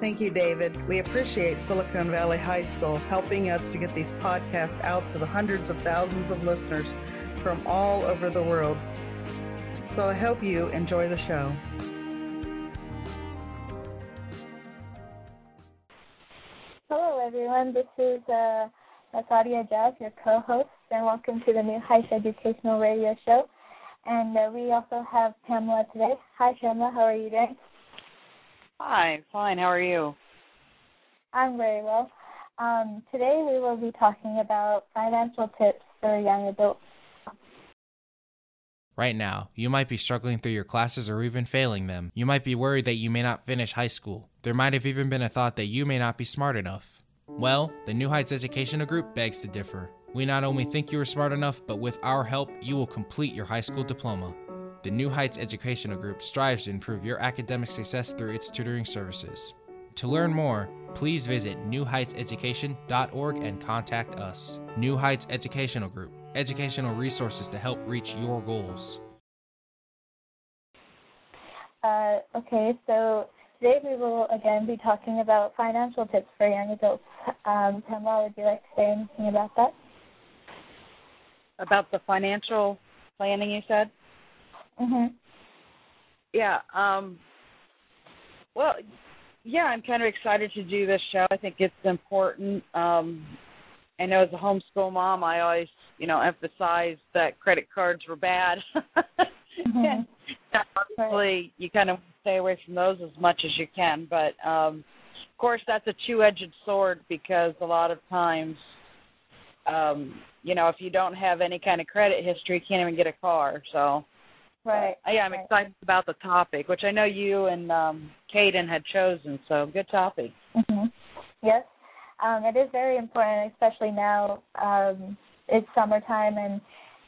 Thank you, David. We appreciate Silicon Valley High School helping us to get these podcasts out to the hundreds of thousands of listeners from all over the world. So I hope you enjoy the show. Hello, everyone. This is uh, Sadia Eijaz, your co-host, and welcome to the New Heights Educational Radio Show. And uh, we also have Pamela today. Hi, Pamela. How are you doing? Hi, fine. How are you? I'm very well. Um, today we will be talking about financial tips for young adults. Right now, you might be struggling through your classes or even failing them. You might be worried that you may not finish high school. There might have even been a thought that you may not be smart enough. Well, the New Heights Educational Group begs to differ. We not only think you are smart enough, but with our help, you will complete your high school diploma. The New Heights Educational Group strives to improve your academic success through its tutoring services. To learn more, please visit newheightseducation.org and contact us. New Heights Educational Group, educational resources to help reach your goals. Uh, okay, so today we will again be talking about financial tips for young adults. Um, Pamela, would you like to say anything about that? About the financial planning, you said? Mhm. Yeah. Um, well, yeah, I'm kind of excited to do this show. I think it's important. Um, I know as a homeschool mom, I always, you know, emphasize that credit cards were bad. Mhm. Obviously, you kind of stay away from those as much as you can, but um, of course, that's a two-edged sword because a lot of times, um, you know, if you don't have any kind of credit history, you can't even get a car. So, Right. uh, yeah, I'm right. excited about the topic, which I know you and um, Caden had chosen. So, good topic. hmm Yes, um, it is very important, especially now. Um, it's summertime, and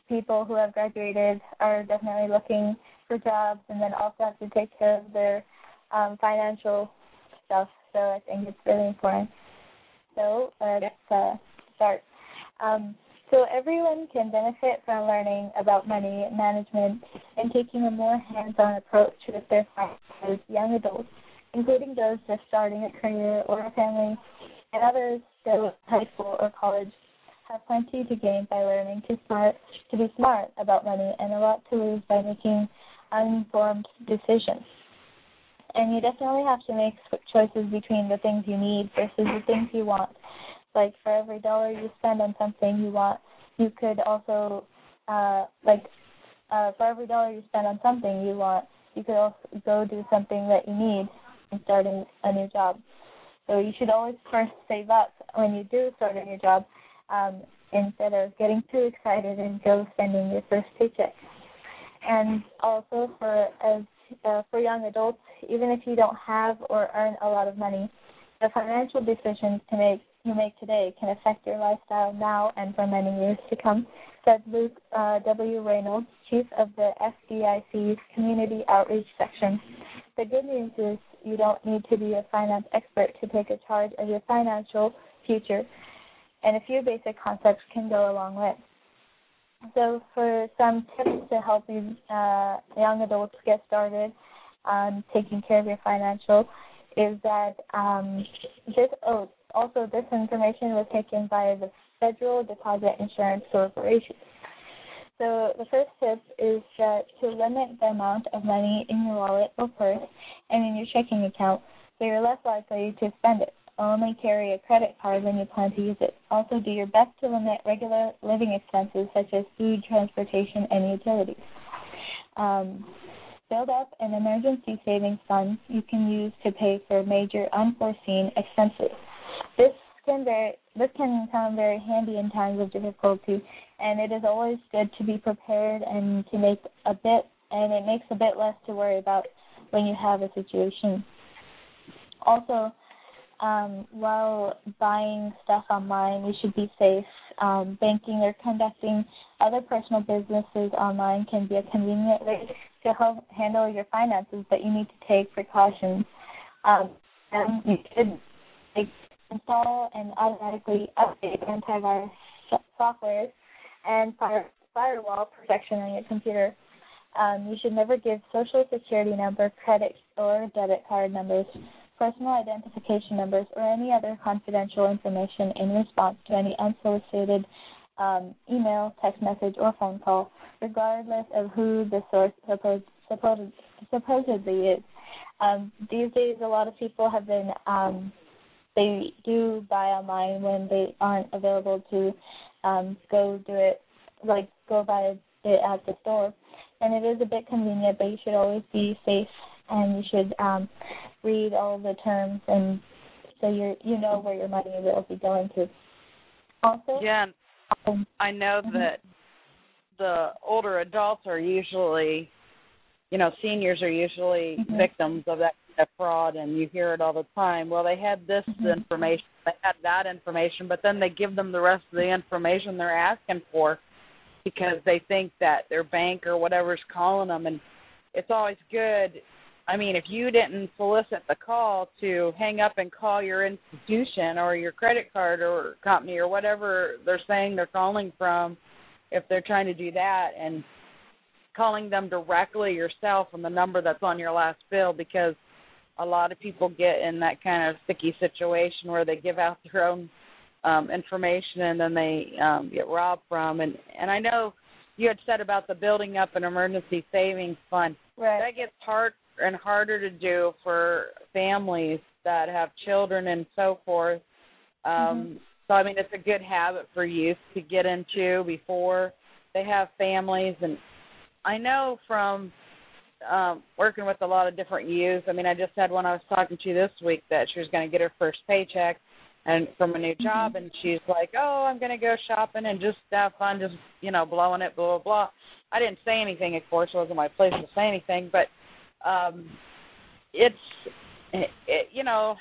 people who have graduated are definitely looking for jobs, and then also have to take care of their um, financial stuff. So I think it's really important. So let's uh, start. Um, so everyone can benefit from learning about money management and taking a more hands-on approach with their finances. As young adults including those just starting a career or a family, and others still in high school or college, have plenty to gain by learning to smart to be smart about money and a lot to lose by making uninformed decisions. And you definitely have to make choices between the things you need versus the things you want. Like for every dollar you spend on something you want, you could also uh like uh for every dollar you spend on something you want, you could also go do something that you need and starting a new job. So you should always first save up when you do start a new job, um, instead of getting too excited and go spending your first paycheck. And also for as uh, for young adults, even if you don't have or earn a lot of money, the financial decisions to make you make today can affect your lifestyle now and for many years to come, said Luke uh, W. Reynolds, chief of the FDIC's Community Outreach Section. The good news is you don't need to be a finance expert to take a charge of your financial future, and a few basic concepts can go a long way. So, for some tips to help you uh, young adults get started on taking care of your financial, is that um, this. Also, this information was taken by the Federal Deposit Insurance Corporation. So the first tip is that to limit the amount of money in your wallet or purse and in your checking account so you're less likely to spend it. Only carry a credit card when you plan to use it. Also do your best to limit regular living expenses such as food, transportation, and utilities. Um, build up an emergency savings fund you can use to pay for major unforeseen expenses. This can very this can come very handy in times of difficulty, and it is always good to be prepared and to make a bit and it makes a bit less to worry about when you have a situation. Also, um, while buying stuff online, you should be safe. Um, banking or conducting other personal businesses online can be a convenient way to help handle your finances, but you need to take precautions. Um, and you should like, install and automatically update antivirus software and fire, firewall protection on your computer. Um, you should never give social security number, credit or debit card numbers, personal identification numbers, or any other confidential information in response to any unsolicited um, email, text message, or phone call, regardless of who the source supposed, supposed, supposedly is. Um, these days, a lot of people have been um, they do buy online when they aren't available to um, go do it, like go buy it at the store and it is a bit convenient, but you should always be safe and you should um, read all the terms and so you you know where your money will be going to. Also, yeah, um, I know mhm. that the older adults are usually, you know, seniors are usually Mhm. victims of that of fraud, and you hear it all the time. Well, they had this Mhm. information, they had that information, but then they give them the rest of the information they're asking for because they think that their bank or whatever's calling them, and it's always good. I mean, if you didn't solicit the call to hang up and call your institution or your credit card or company or whatever they're saying they're calling from, if they're trying to do that and calling them directly yourself on the number that's on your last bill because a lot of people get in that kind of sticky situation where they give out their own um information and then they um get robbed from and and I know you had said about the building up an emergency savings fund right. that gets hard and harder to do for families that have children and so forth. Um, Mhm. So I mean, it's a good habit for youth to get into before they have families. And I know from um, working with a lot of different youth. I mean, I just had one I was talking to this week that she was going to get her first paycheck and from a new job, and she's like, "Oh, I'm going to go shopping and just have fun, just you know, blowing it, blah blah blah." I didn't say anything, of course. It wasn't my place to say anything, but um it's it, it, you know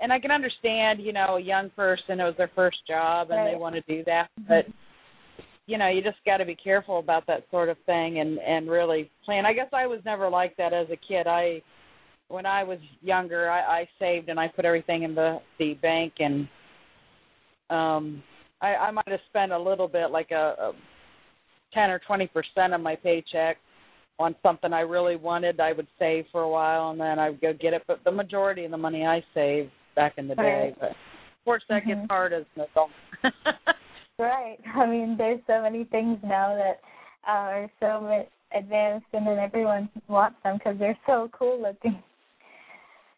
and i can understand you know a young person it was their first job and they want to do that but you know you just got to be careful about that sort of thing and and really plan i guess i was never like that as a kid i when i was younger i i saved and i put everything in the the bank and um i i might have spent a little bit like a, a ten or twenty percent of my paycheck on something I really wanted, I would save for a while and then I would go get it. But the majority of the money I saved back in the day. Right. But of course that gets Mhm. hard as an adult. Right. I mean, there's so many things now that uh, are so much advanced, and then everyone wants them because they're so cool looking.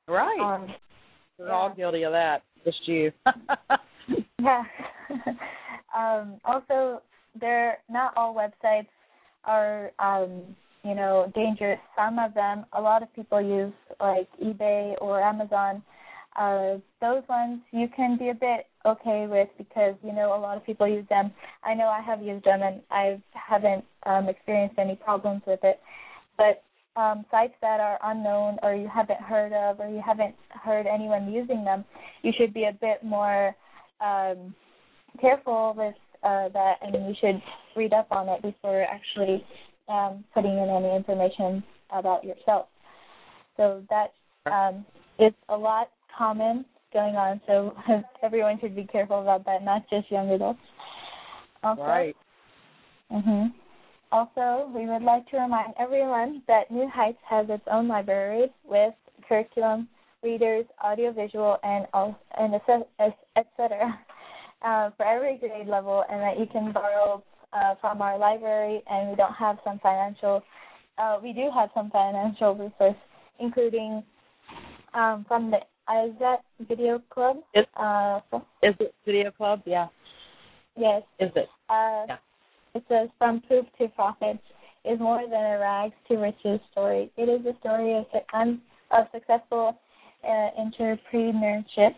right. Um, We're all guilty of that. Just you. yeah. um, also, they're not all websites are um, you know dangerous. Some of them, a lot of people use like eBay or Amazon. Uh, those ones you can be a bit okay with because you know a lot of people use them. I know I have used them and I haven't um, experienced any problems with it. But um, sites that are unknown or you haven't heard of or you haven't heard anyone using them, you should be a bit more um, careful with uh, that and you should read up on it before actually um, putting in any information about yourself. So that um, is a lot common going on, so everyone should be careful about that, not just young adults. Also, right. hmm Also, we would like to remind everyone that New Heights has its own library with curriculum, readers, audiovisual, and all, and etc. Uh, for every grade level, and that you can borrow uh, from our library. And we don't have some financial. Uh, we do have some financial resources, including um, from the IZET Video Club. Is- Uh, Is it Video Club? Yeah. yes, Is it? uh, Yeah. It says, From Poop to Profits is more than a rags to riches story. It is a story of, un- of successful uh, entrepreneurship,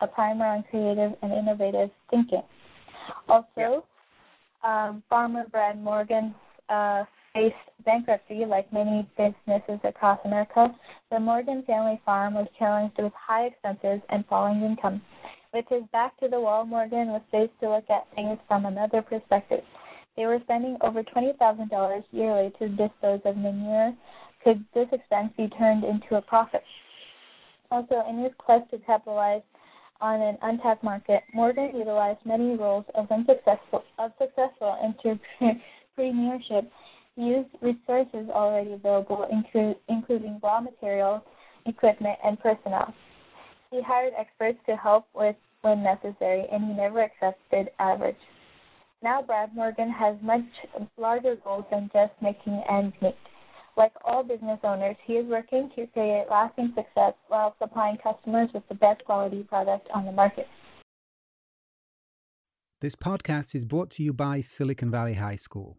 a primer on creative and innovative thinking. Also, um, Farmer Brad Morgan's uh, faced bankruptcy like many businesses across America, the Morgan family farm was challenged with high expenses and falling income. With his back to the wall, Morgan was faced to look at things from another perspective. They were spending over $20,000 yearly to dispose of manure. Could this expense be turned into a profit? Also, in his quest to capitalize on an untapped market, Morgan utilized many roles of unsuccessful of successful entrepreneurship, used resources already available, inclu- including raw materials, equipment, and personnel. He hired experts to help with when necessary, and he never accepted average. Now Brad Morgan has much larger goals than just making ends meet. Like all business owners, he is working to create lasting success while supplying customers with the best quality product on the market. This podcast is brought to you by Silicon Valley High School,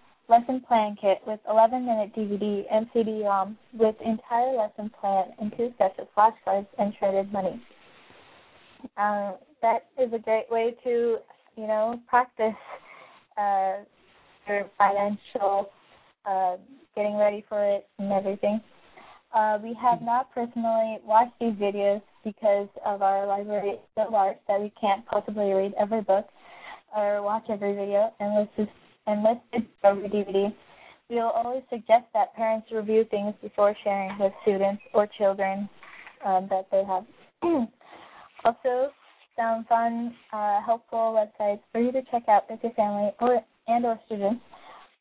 lesson plan kit with 11 minute DVD and CD ROM with entire lesson plan and two sets of flashcards and shredded money. Uh, that is a great way to, you know, practice uh, your financial uh, getting ready for it and everything. Uh, we have not personally watched these videos because of our library so large that we can't possibly read every book or watch every video and listen and listen to every DVD. We will always suggest that parents review things before sharing with students or children um, that they have. also, some fun, uh, helpful websites for you to check out with your family or and or students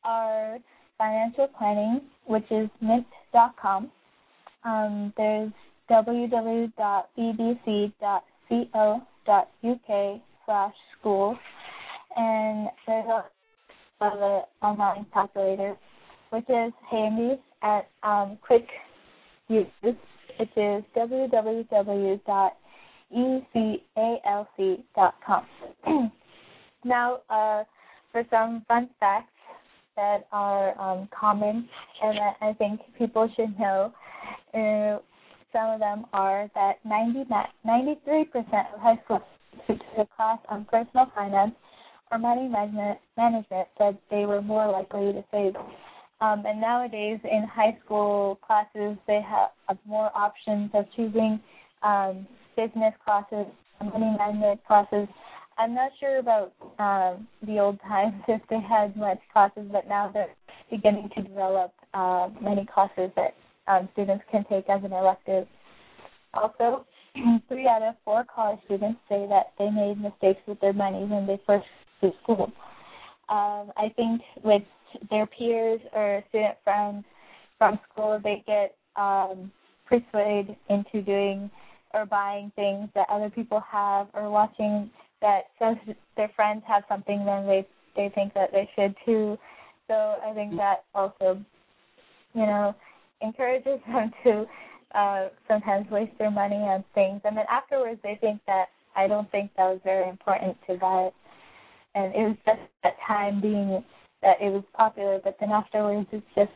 are financial planning, which is mint.com. Um, there's www.bbc.co.uk slash school, and there's an online calculator, which is handy at um, quick use, which is www ecalc.com. now, uh, for some fun facts that are um, common and that I think people should know, uh, some of them are that 90, 93% of high school students took a class on personal finance or money management, management said they were more likely to save. Um, and nowadays, in high school classes, they have more options of choosing um, business classes, money management classes. I'm not sure about um, the old times if they had much classes, but now they're beginning to develop uh, many classes that um, students can take as an elective. Also, three out of four college students say that they made mistakes with their money when they first to school. Um, I think with their peers or student friends from school, they get um, persuaded into doing or buying things that other people have or watching that since their friends have something then they they think that they should too. So I think that also, you know, encourages them to uh sometimes waste their money on things and then afterwards they think that I don't think that was very important to buy it. And it was just that time being that it was popular, but then afterwards it's just,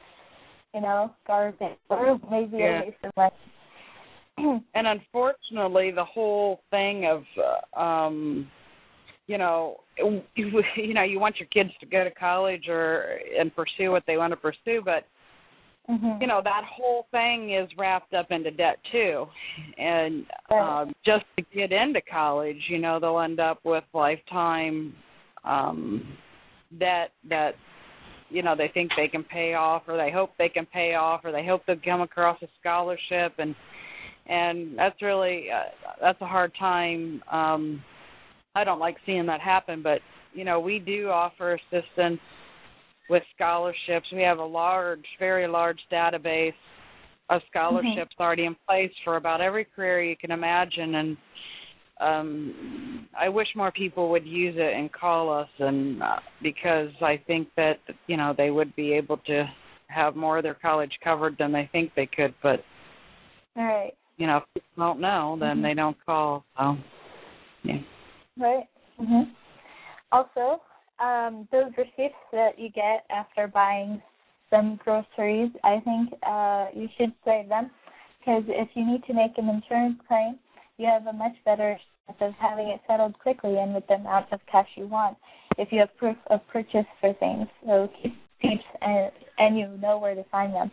you know, garbage or maybe yeah. a waste of money. and unfortunately, the whole thing of, uh, um, you know, you, you know, you want your kids to go to college or and pursue what they want to pursue, but mm-hmm. you know that whole thing is wrapped up into debt too, and um, just to get into college, you know, they'll end up with lifetime um, debt that you know they think they can pay off or they hope they can pay off or they hope they'll come across a scholarship. And and that's really uh, that's a hard time. Um i don't like seeing that happen but you know we do offer assistance with scholarships. We have a large very large database of scholarships mm-hmm. already in place for about every career you can imagine. And um i wish more people would use it and call us and uh, because i think that you know they would be able to have more of their college covered than they think they could. But Right. you know, if people don't know, then Mhm. they don't call. So yeah. Right. hmm Also, um, those receipts that you get after buying some groceries, I think uh, you should save them because if you need to make an insurance claim, you have a much better chance of having it settled quickly and with the amount of cash you want if you have proof of purchase for things. So keep keeps and and you know where to find them.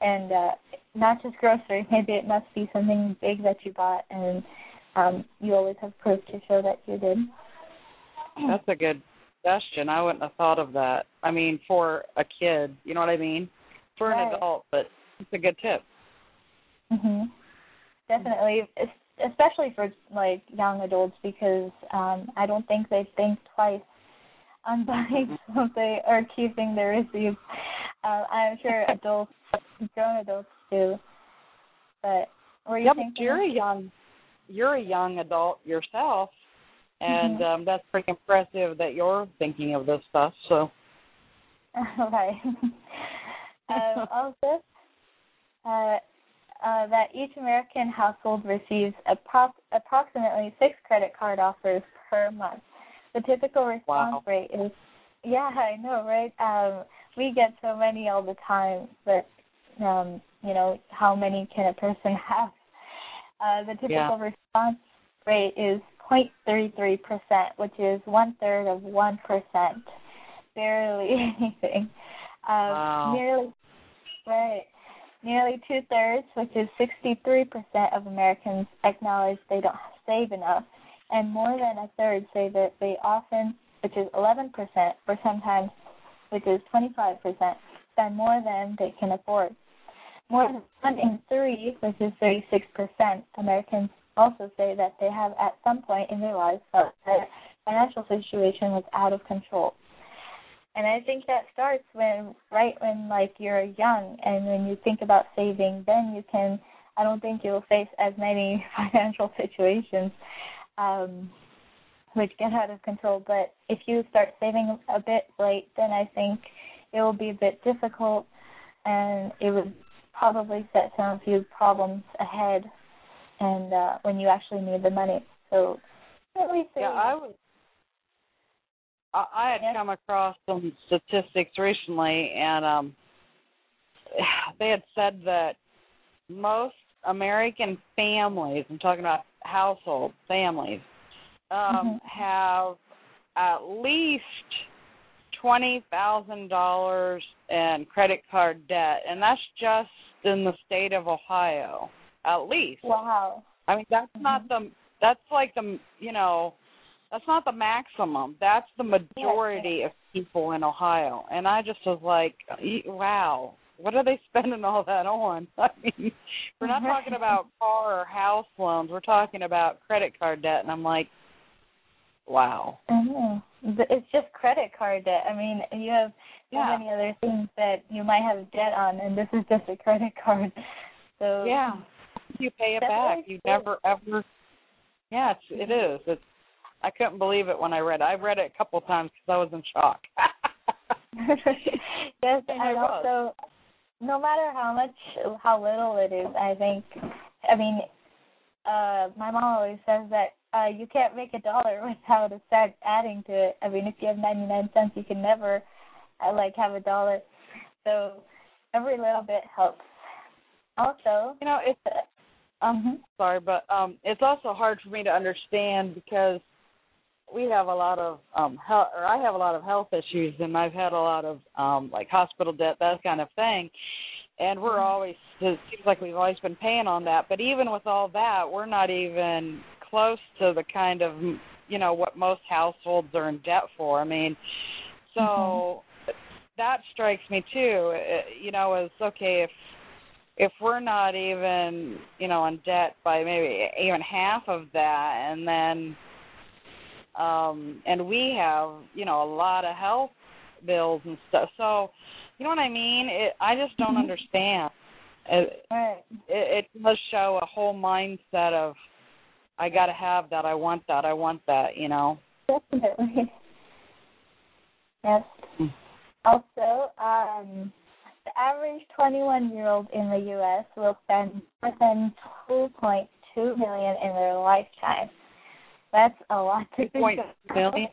And uh, not just groceries, maybe it must be something big that you bought and um, you always have proof to show that you did. That's a good suggestion. I wouldn't have thought of that. I mean, for a kid, you know what I mean? For an Right. adult, but it's a good tip. Mhm. Definitely, especially for like young adults, because um I don't think they think twice on buying something or keeping their receipts. Uh, I'm sure adults, grown adults do. But were you but thinking? you're a young, you're a young adult yourself, and Mhm. um that's pretty impressive that you're thinking of this stuff. So right. um, also, uh, uh, that each American household receives appro- approximately six credit card offers per month. The typical response Wow. rate is, yeah, I know, right? Um, we get so many all the time, but um, you know, how many can a person have? Uh, the typical Yeah. response rate is 0.33%, which is one third of one percent. Barely anything. Um, Wow. Nearly, right. Nearly two thirds, which is 63% of Americans, acknowledge they don't save enough, and more than a third say that they often, which is 11%, or sometimes, which is 25%, spend more than they can afford. More than one in three, which is 36%, Americans also say that they have at some point in their lives felt their financial situation was out of control. And I think that starts when right when like you're young and when you think about saving, then you can I don't think you'll face as many financial situations um which get out of control. But if you start saving a bit late, then I think it will be a bit difficult and it would probably set some few problems ahead and uh when you actually need the money. So at least yeah, I was. I, I had Yes. come across some statistics recently, and um, they had said that most American families, I'm talking about household families, um, Mhm. have at least twenty thousand dollars in credit card debt, and that's just in the state of Ohio. At least. Wow. I mean, that's not the. That's like the. You know, that's not the maximum. That's the majority of people in Ohio. And I just was like, wow, what are they spending all that on? I mean, we're not talking about car or house loans. We're talking about credit card debt, and I'm like, wow. I know. It's just credit card debt. I mean, you have so Yeah. many other things that you might have debt on, and this is just a credit card. So Yeah. You pay it back. You never ever. Yeah, it's it is. It's. I couldn't believe it when I read it. I read it a couple times because I was in shock. yes, And also, no matter how much, how little it is, I think. I mean, uh, my mom always says that uh, you can't make a dollar without a cent adding to it. I mean, if you have ninety nine cents, you can never uh, like have a dollar. So every little bit helps. Also, you know, it's Uh, um, sorry, but um it's also hard for me to understand because we have a lot of um health or I have a lot of health issues and I've had a lot of um like hospital debt, that kind of thing. And we're always it seems like we've always been paying on that, but even with all that, we're not even close to the kind of you know what most households are in debt for. I mean, so that strikes me too. uh, You know, as okay if if we're not even you know in debt by maybe even half of that and then um and we have you know a lot of health bills and stuff so you know what i mean it i just don't Mhm. understand it, right. it it does show a whole mindset of i got to have that i want that i want that you know Definitely. Yes. Mm. Also, um, the average 21 year old in the U.S. will spend more than 2.2 million in their lifetime. That's a lot to Two point two million.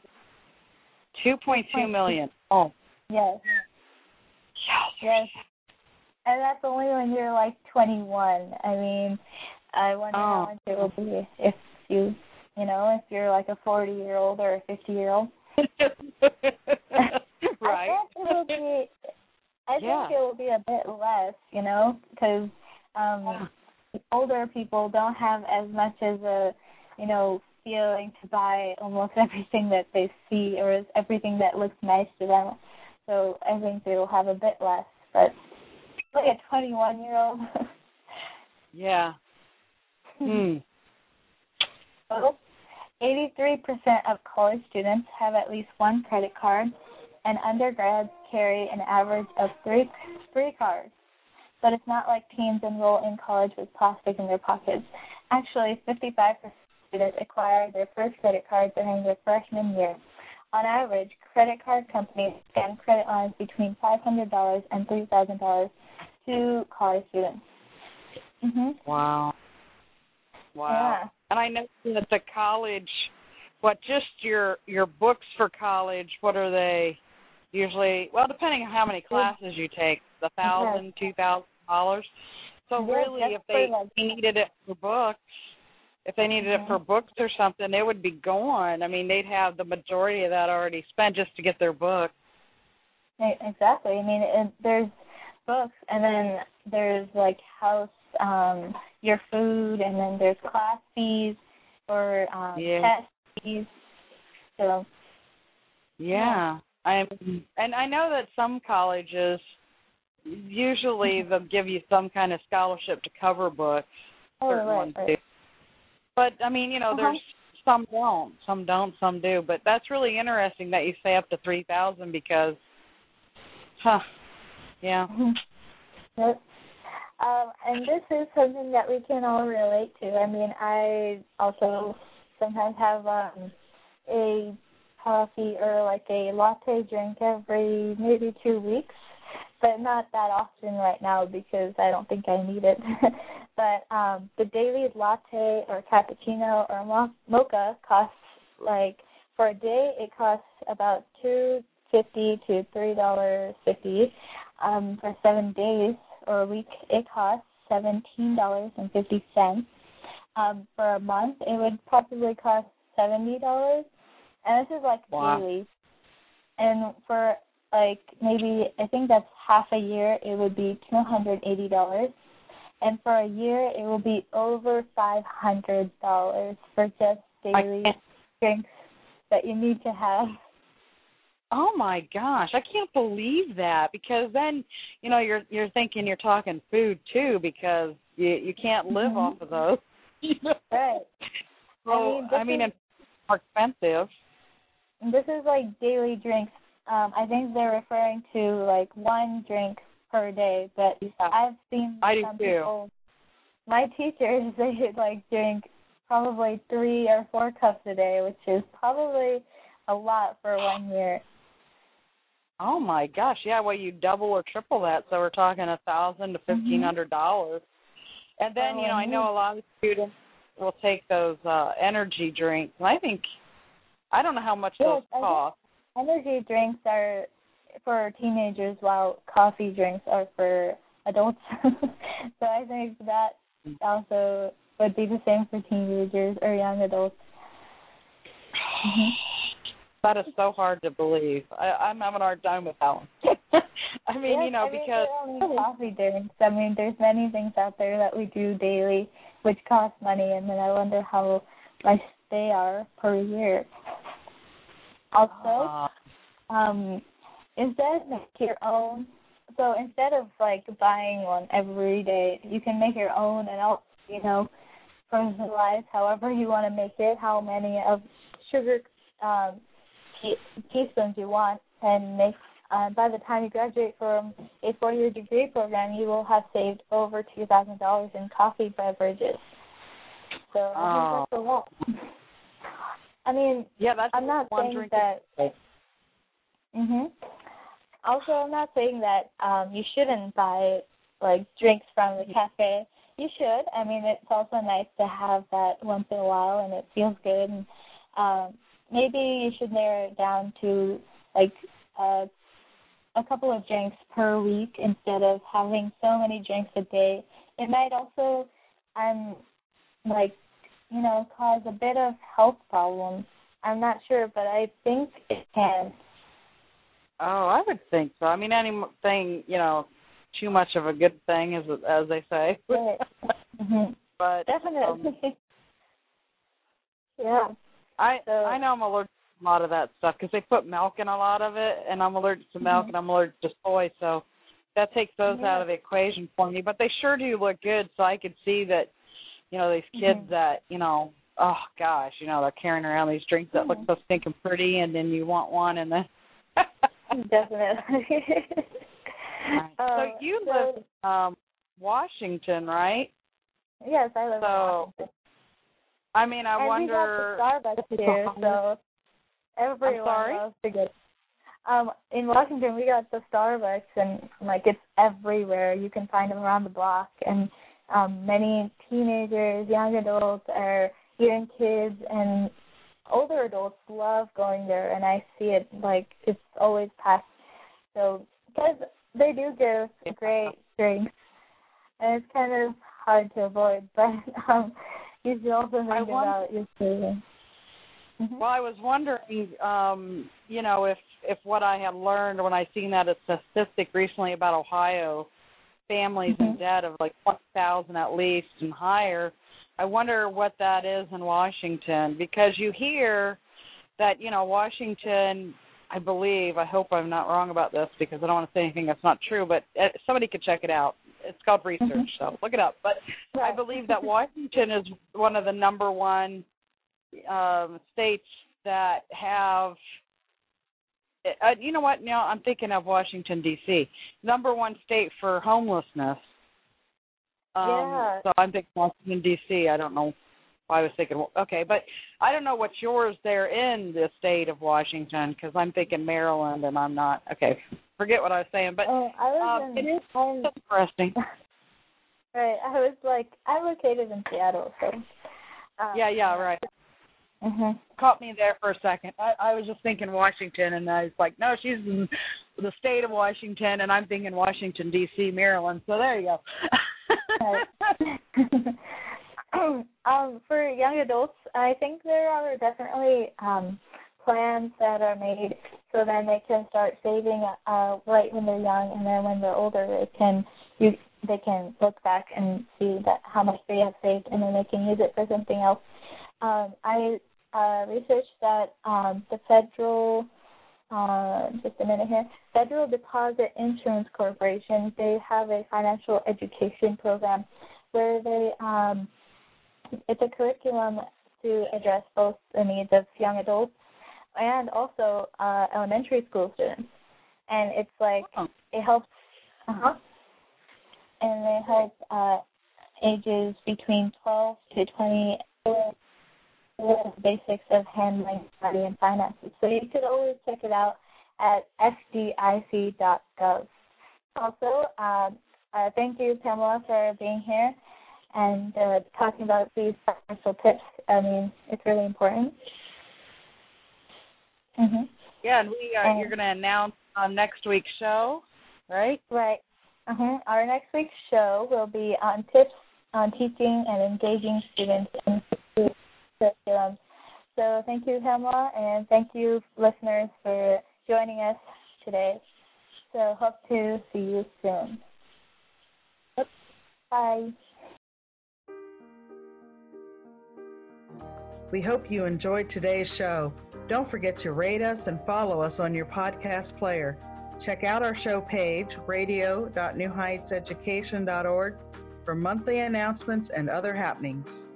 Two point two million. Oh. Yes. Yes. And that's only when you're like 21. I mean, I wonder how Oh. much it will be if you, you know, if you're like a 40 year old or a 50 year old. right. I think it will be. I Yeah. think it will be a bit less, you know, because um, older people don't have as much as a, you know, feeling to buy almost everything that they see or is everything that looks nice to them. So I think they will have a bit less, but like a 21 year old. Yeah. Hmm. Well, 83% of college students have at least one credit card, and undergrads carry an average of three three cards. But it's not like teens enroll in college with plastic in their pockets. Actually, 55% of students acquire their first credit card during their freshman year. On average, credit card companies extend credit lines between $500 and $3,000 to college students. Mhm. Wow. Wow. Yeah. And I know that the college, what just your your books for college? What are they? Usually, well, depending on how many classes you take, a thousand, two thousand dollars. So really, if they needed it for books, if they needed it for books or something, it would be gone. I mean, they'd have the majority of that already spent just to get their book. Exactly. I mean, it, there's books, and then there's like house, um, your food, and then there's class fees or um, Yeah. test fees. So Yeah. I'm, and I know that some colleges usually they'll give you some kind of scholarship to cover books. oh, right, right. But I mean, you know, Uh-huh. there's some don't, some don't, some do. But that's really interesting that you say up to three thousand because, huh? Yeah. Mhm. Yep. Um, and this is something that we can all relate to. I mean, I also sometimes have um, a coffee or like a latte drink every maybe two weeks, but not that often right now because I don't think I need it. but um, the daily latte or cappuccino or mo- mocha costs like for a day it costs about two fifty to three dollars fifty um, for seven days or a week, it costs seventeen dollars and fifty cents. Um, for a month, it would probably cost seventy dollars, and this is like Wow. daily. And for like maybe I think that's half a year, it would be two hundred eighty dollars, and for a year, it will be over five hundred dollars for just daily drinks that you need to have. Oh my gosh, I can't believe that because then, you know, you're you're thinking you're talking food too because you you can't live Mhm. off of those. Right. So I mean, I mean, is- it's more expensive. And This is like daily drinks. Um, I think they're referring to like one drink per day, but Yeah. I've seen I do some too. people. My teachers they like drink probably three or four cups a day, which is probably a lot for one year. Oh my gosh, yeah, well you double or triple that, so we're talking a thousand to fifteen hundred dollars. And then, Oh, you know, I know a lot of students will take those uh energy drinks and I think I don't know how much Yes, those I cost. Energy drinks are for teenagers, while coffee drinks are for adults. so I think that also would be the same for teenagers or young adults. That is so hard to believe. I, I'm having a hard time with that one. I mean, Yes, you know, I mean, because only coffee drinks. I mean, there's many things out there that we do daily which cost money, and then I wonder how much they are per year. Also, uh, um, instead make your own. So instead of like buying one every day, you can make your own and also, you know, personalize however you want to make it, how many of sugar um, teaspoons you want, and make. Uh, by the time you graduate from a four-year degree program, you will have saved over two thousand dollars in coffee beverages. So I think that's a lot. I mean, yeah, that's I'm not saying that. Mhm. Also, I'm not saying that um, you shouldn't buy like drinks from the cafe. You should. I mean, it's also nice to have that once in a while, and it feels good. And um, maybe you should narrow it down to like uh, a couple of drinks per week instead of having so many drinks a day. It might also, um, like, you know, cause a bit of health problems. I'm not sure, but I think it can. Oh, I would think so. I mean, anything you know, too much of a good thing, as as they say. Right. mm-hmm. But definitely. Um, yeah. I so, I know I'm allergic to a lot of that stuff because they put milk in a lot of it, and I'm allergic to milk, mm-hmm. and I'm allergic to soy, so that takes those yeah. out of the equation for me. But they sure do look good, so I could see that, you know, these kids mm-hmm. that you know, oh gosh, you know, they're carrying around these drinks that mm-hmm. look so stinking pretty, and then you want one, and then. Definitely. right. So uh, you so, live um Washington, right? Yes, I live so, in Washington. I mean, I and wonder. we got the Starbucks here, so everyone sorry? loves to get. Um, in Washington, we got the Starbucks, and like it's everywhere. You can find them around the block, and um, many teenagers, young adults, or even kids and older adults love going there, and I see it like it's always packed. So because they do give great drinks, and it's kind of hard to avoid, but um, you should also think wonder, about your savings. Mm-hmm. Well, I was wondering, um, you know, if if what I had learned when I seen that a statistic recently about Ohio families mm-hmm. in debt of like one thousand at least and higher. I wonder what that is in Washington because you hear that you know Washington. I believe. I hope I'm not wrong about this because I don't want to say anything that's not true. But uh, somebody could check it out. It's called research, mm-hmm. so look it up. But right. I believe that Washington is one of the number one um, states that have. Uh, you know what? Now I'm thinking of Washington D.C. Number one state for homelessness. Um, yeah. So I'm thinking Washington D.C. I don't know why I was thinking, okay, but I don't know what's yours there in the state of Washington because I'm thinking Maryland and I'm not. Okay, forget what I was saying, but oh, I was um, in, it's I'm, interesting. right, I was like, I'm located in Seattle, so. Um, yeah, yeah, right. Mhm. Caught me there for a second. I, I was just thinking Washington, and I was like, no, she's in the state of Washington, and I'm thinking Washington D.C., Maryland. So there you go. um, for young adults, I think there are definitely um, plans that are made so then they can start saving uh, right when they're young, and then when they're older, they can you they can look back and see that how much they have saved, and then they can use it for something else. Um, I uh, researched that um, the federal uh, just a minute here. Federal Deposit Insurance Corporation, they have a financial education program where they um, it's a curriculum to address both the needs of young adults and also uh, elementary school students. And it's like oh. it helps, uh-huh, and it helps uh, ages between 12 to 20 the basics of handling money and finances. So you could always check it out at fdic.gov. Also, um, uh, thank you, Pamela, for being here and uh, talking about these financial tips. I mean, it's really important. Mm-hmm. Yeah, and we are. you're going to announce on next week's show, right? Right. Uh-huh. Our next week's show will be on tips on teaching and engaging students in curriculum. So thank you, Pamela, and thank you, listeners, for joining us today. So hope to see you soon. Bye. We hope you enjoyed today's show. Don't forget to rate us and follow us on your podcast player. Check out our show page, radio.newheightseducation.org, for monthly announcements and other happenings.